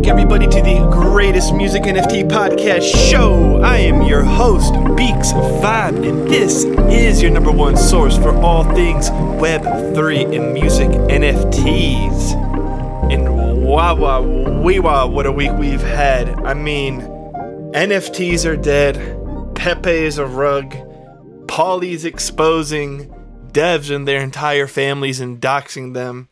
back, everybody, to the greatest music NFT podcast show. I am your host, Beaks Vibe, and this is your number one source for all things Web3 and music NFTs. And wow, wow, wee wow, what a week we've had. I mean, NFTs are dead, Pepe is a rug, Pauly's exposing devs and their entire families and doxing them.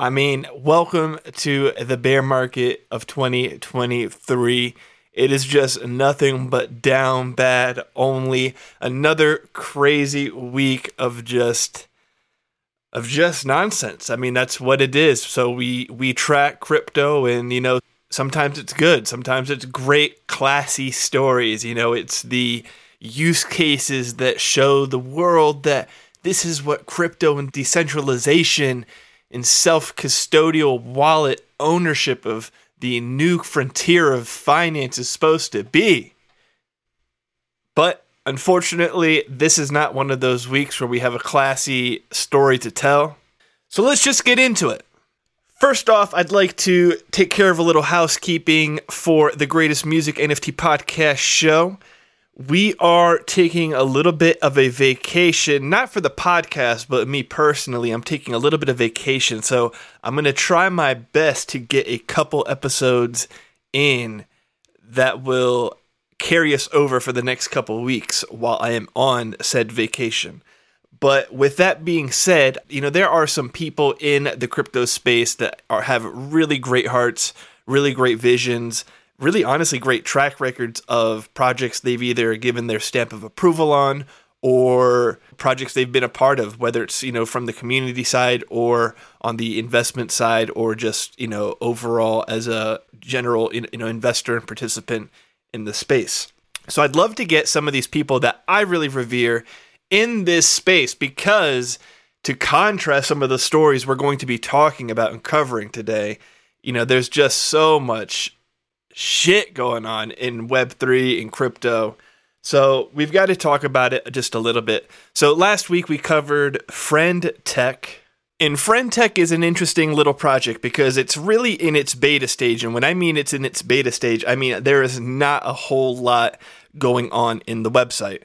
I mean, welcome to the bear market of 2023. It is just nothing but down bad only. Another crazy week of just of just nonsense. I mean, that's what it is. So we we track crypto and you know, sometimes it's good, sometimes it's great classy stories, you know, it's the use cases that show the world that this is what crypto and decentralization and self custodial wallet ownership of the new frontier of finance is supposed to be. But unfortunately, this is not one of those weeks where we have a classy story to tell. So let's just get into it. First off, I'd like to take care of a little housekeeping for the greatest music NFT podcast show we are taking a little bit of a vacation, not for the podcast, but me personally. I'm taking a little bit of vacation. So I'm going to try my best to get a couple episodes in that will carry us over for the next couple weeks while I am on said vacation. But with that being said, you know, there are some people in the crypto space that are, have really great hearts, really great visions really honestly great track records of projects they've either given their stamp of approval on or projects they've been a part of whether it's you know from the community side or on the investment side or just you know overall as a general you know investor and participant in the space. So i'd love to get some of these people that i really revere in this space because to contrast some of the stories we're going to be talking about and covering today you know there's just so much shit going on in Web3 and crypto. So we've got to talk about it just a little bit. So last week we covered Friend Tech. And Friend Tech is an interesting little project because it's really in its beta stage. And when I mean it's in its beta stage, I mean there is not a whole lot going on in the website.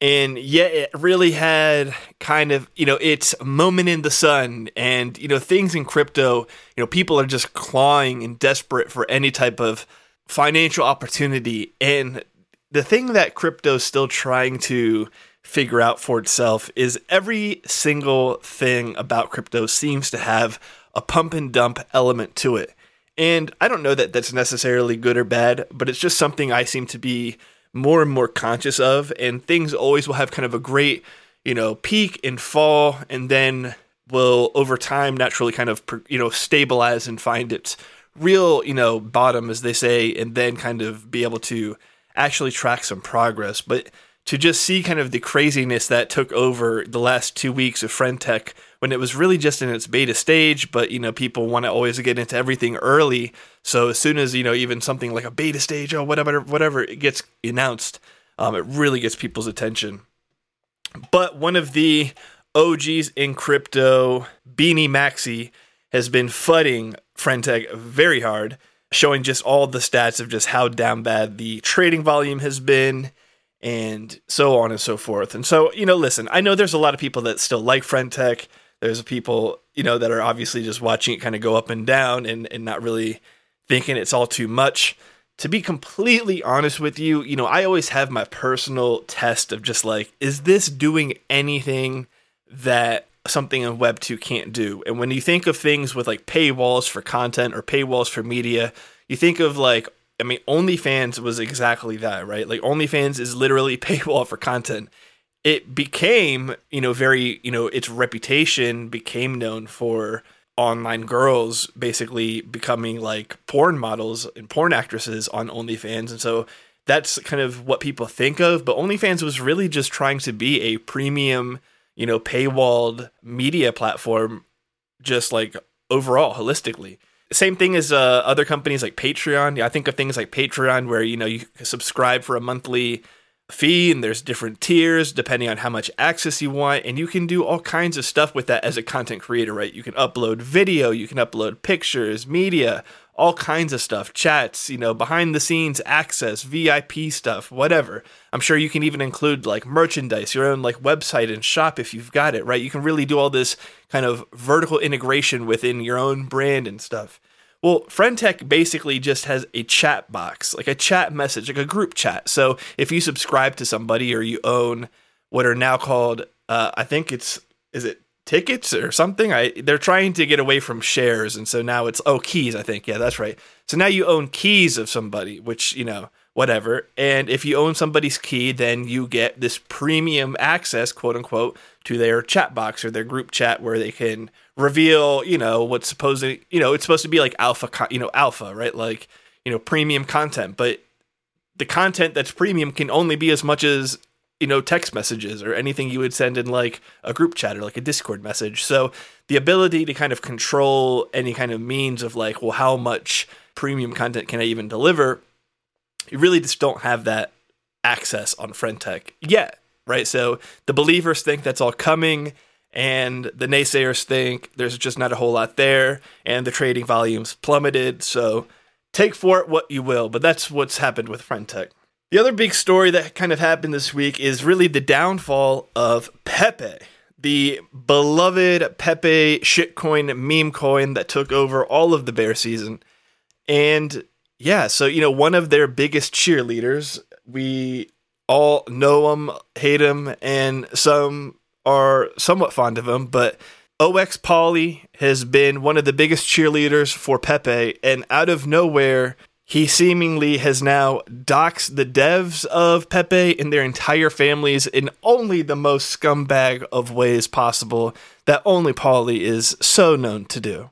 And yet it really had kind of, you know, its moment in the sun and, you know, things in crypto, you know, people are just clawing and desperate for any type of financial opportunity. And the thing that crypto is still trying to figure out for itself is every single thing about crypto seems to have a pump and dump element to it. And I don't know that that's necessarily good or bad, but it's just something I seem to be more and more conscious of. And things always will have kind of a great, you know, peak and fall, and then will over time naturally kind of, you know, stabilize and find its real, you know, bottom, as they say, and then kind of be able to actually track some progress. But to just see kind of the craziness that took over the last two weeks of Friend Tech when it was really just in its beta stage, but you know, people want to always get into everything early. So as soon as, you know, even something like a beta stage or whatever whatever it gets announced, um, it really gets people's attention. But one of the OGs in crypto, Beanie Maxi, has been fudding Friendtech very hard, showing just all the stats of just how down bad the trading volume has been and so on and so forth. And so, you know, listen, I know there's a lot of people that still like Friendtech. There's people, you know, that are obviously just watching it kind of go up and down and, and not really thinking it's all too much. To be completely honest with you, you know, I always have my personal test of just like, is this doing anything that something in Web 2 can't do. And when you think of things with like paywalls for content or paywalls for media, you think of like, I mean, OnlyFans was exactly that, right? Like, OnlyFans is literally paywall for content. It became, you know, very, you know, its reputation became known for online girls basically becoming like porn models and porn actresses on OnlyFans. And so that's kind of what people think of. But OnlyFans was really just trying to be a premium you know, paywalled media platform, just like overall holistically. Same thing as uh, other companies like Patreon. I think of things like Patreon where you know you subscribe for a monthly fee and there's different tiers depending on how much access you want and you can do all kinds of stuff with that as a content creator right you can upload video you can upload pictures media all kinds of stuff chats you know behind the scenes access vip stuff whatever. I'm sure you can even include like merchandise your own like website and shop if you've got it right? You can really do all this kind of vertical integration within your own brand and stuff. Well, Friendtech basically just has a chat box, like a chat message, like a group chat. So if you subscribe to somebody or you own what are now called, uh, I think it's, is it tickets or something? I they're trying to get away from shares, and so now it's oh keys. I think yeah, that's right. So now you own keys of somebody, which you know whatever. And if you own somebody's key, then you get this premium access, quote unquote, to their chat box or their group chat where they can reveal, you know, what's supposed to, you know, it's supposed to be like alpha, you know, alpha, right? Like, you know, premium content, but the content that's premium can only be as much as, you know, text messages or anything you would send in like a group chat or like a Discord message. So the ability to kind of control any kind of means of like, well, how much premium content can I even deliver? You really just don't have that access on Friendtech yet, right? So the believers think that's all coming and the naysayers think there's just not a whole lot there, and the trading volumes plummeted. So take for it what you will, but that's what's happened with Friendtech. The other big story that kind of happened this week is really the downfall of Pepe, the beloved Pepe shitcoin meme coin that took over all of the bear season. And yeah, so you know, one of their biggest cheerleaders, we all know him, hate him, and some are somewhat fond of him, but OX Pauly has been one of the biggest cheerleaders for Pepe, and out of nowhere, he seemingly has now doxed the devs of Pepe and their entire families in only the most scumbag of ways possible that only Pauly is so known to do.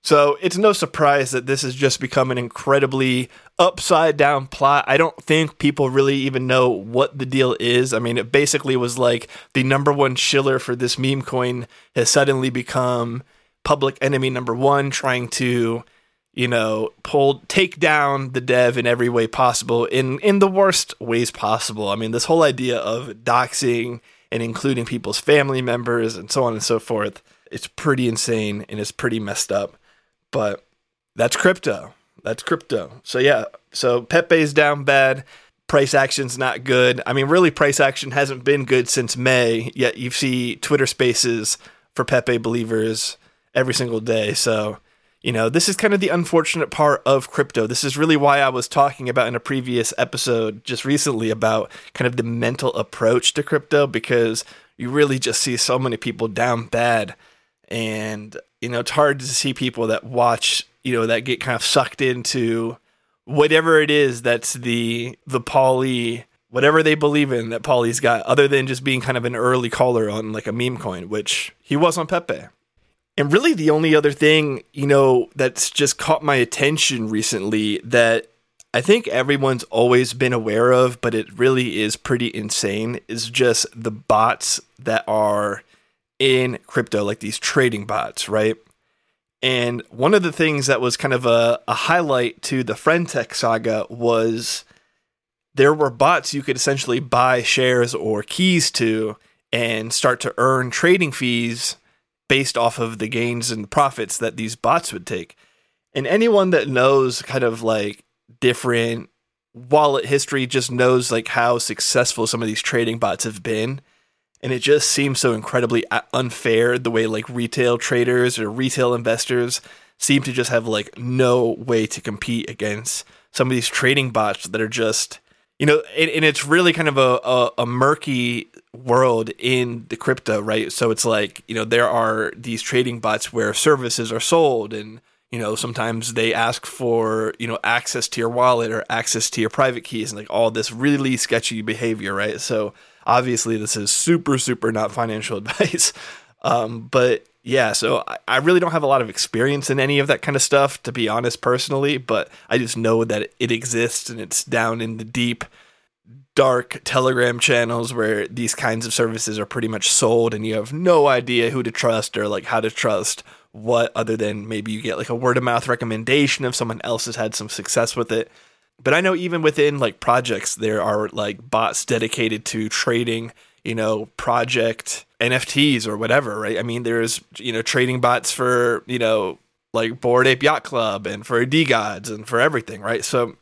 So it's no surprise that this has just become an incredibly upside down plot. I don't think people really even know what the deal is. I mean, it basically was like the number one shiller for this meme coin has suddenly become public enemy number one, trying to, you know, pull take down the dev in every way possible, in in the worst ways possible. I mean, this whole idea of doxing and including people's family members and so on and so forth, it's pretty insane and it's pretty messed up. But that's crypto. That's crypto. So yeah, so Pepe's down bad. Price action's not good. I mean, really, price action hasn't been good since May. Yet you see Twitter Spaces for Pepe believers every single day. So you know, this is kind of the unfortunate part of crypto. This is really why I was talking about in a previous episode just recently about kind of the mental approach to crypto because you really just see so many people down bad and you know it's hard to see people that watch you know that get kind of sucked into whatever it is that's the the Pauly whatever they believe in that Pauly's got other than just being kind of an early caller on like a meme coin which he was on Pepe and really the only other thing you know that's just caught my attention recently that I think everyone's always been aware of, but it really is pretty insane, is just the bots that are in crypto, like these trading bots, right? And one of the things that was kind of a, a highlight to the Friendtech saga was there were bots you could essentially buy shares or keys to and start to earn trading fees based off of the gains and profits that these bots would take. And anyone that knows kind of like different wallet history just knows like how successful some of these trading bots have been and it just seems so incredibly uh, unfair the way like retail traders or retail investors seem to just have like no way to compete against some of these trading bots that are just you know and, it's really kind of a, a, a, murky world in the crypto right so it's like you know there are these trading bots where services are sold and you know sometimes they ask for you know access to your wallet or access to your private keys and like all this really sketchy behavior right so Obviously, this is super, super not financial advice. Um, but yeah, so I, I, really don't have a lot of experience in any of that kind of stuff, to be honest, personally, but I just know that it exists and it's down in the deep, dark Telegram channels where these kinds of services are pretty much sold and you have no idea who to trust or like how to trust what other than maybe you get like a word of mouth recommendation if someone else has had some success with it. But I know even within like projects, there are like bots dedicated to trading, you know, project NFTs or whatever, right? I mean, there's, you know, trading bots for, you know, like Bored Ape Yacht Club and for DeGods and for everything, right? So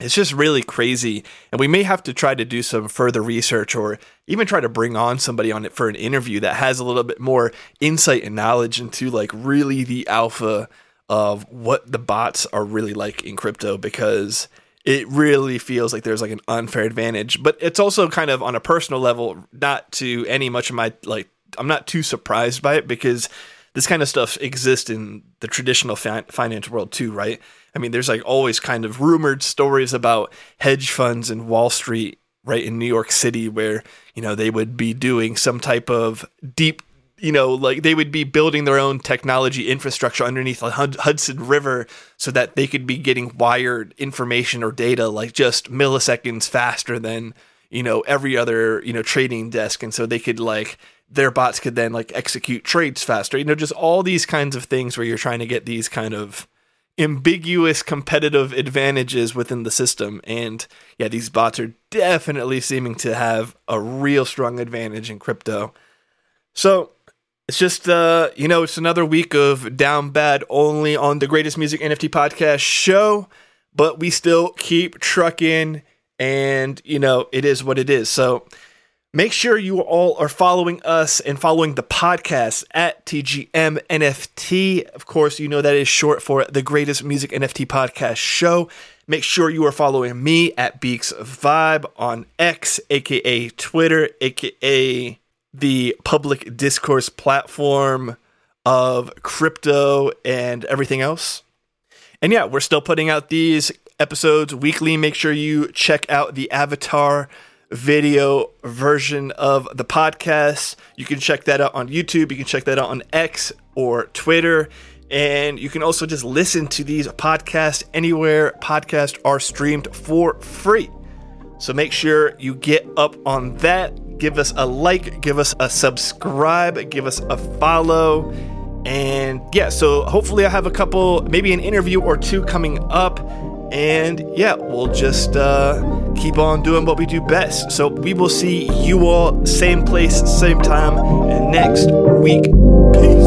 it's just really crazy. And we may have to try to do some further research or even try to bring on somebody on it for an interview that has a little bit more insight and knowledge into like really the alpha of what the bots are really like in crypto because it really feels like there's like an unfair advantage. But it's also kind of on a personal level, not to any much of my like, I'm not too surprised by it because this kind of stuff exists in the traditional fi- finance world too, right? I mean, there's like always kind of rumored stories about hedge funds and Wall Street, right in New York City, where, you know, they would be doing some type of deep, you know, like they would be building their own technology infrastructure underneath the Hudson River so that they could be getting wired information or data like just milliseconds faster than, you know, every other, you know, trading desk. And so they could like, their bots could then like execute trades faster. You know, just all these kinds of things where you're trying to get these kind of ambiguous competitive advantages within the system. And yeah, these bots are definitely seeming to have a real strong advantage in crypto. So it's just uh, you know, it's another week of down bad only on the greatest music NFT podcast show, but we still keep trucking and you know, it is what it is. So Make sure you all are following us and following the podcast at TGM NFT. Of course, you know that is short for the greatest music NFT podcast show. Make sure you are following me at Beaks Vibe on X, aka Twitter, aka the public discourse platform of crypto and everything else. And yeah, we're still putting out these episodes weekly. Make sure you check out the Avatar video version of the podcast. You can check that out on YouTube. You can check that out on X or Twitter. And you can also just listen to these podcasts anywhere podcasts are streamed for free. So make sure you get up on that. Give us a like, give us a subscribe, give us a follow. And yeah, so hopefully I have a couple, maybe an interview or two coming up. And yeah, we'll just uh, keep on doing what we do best. So we will see you all same place, same time next week. Peace.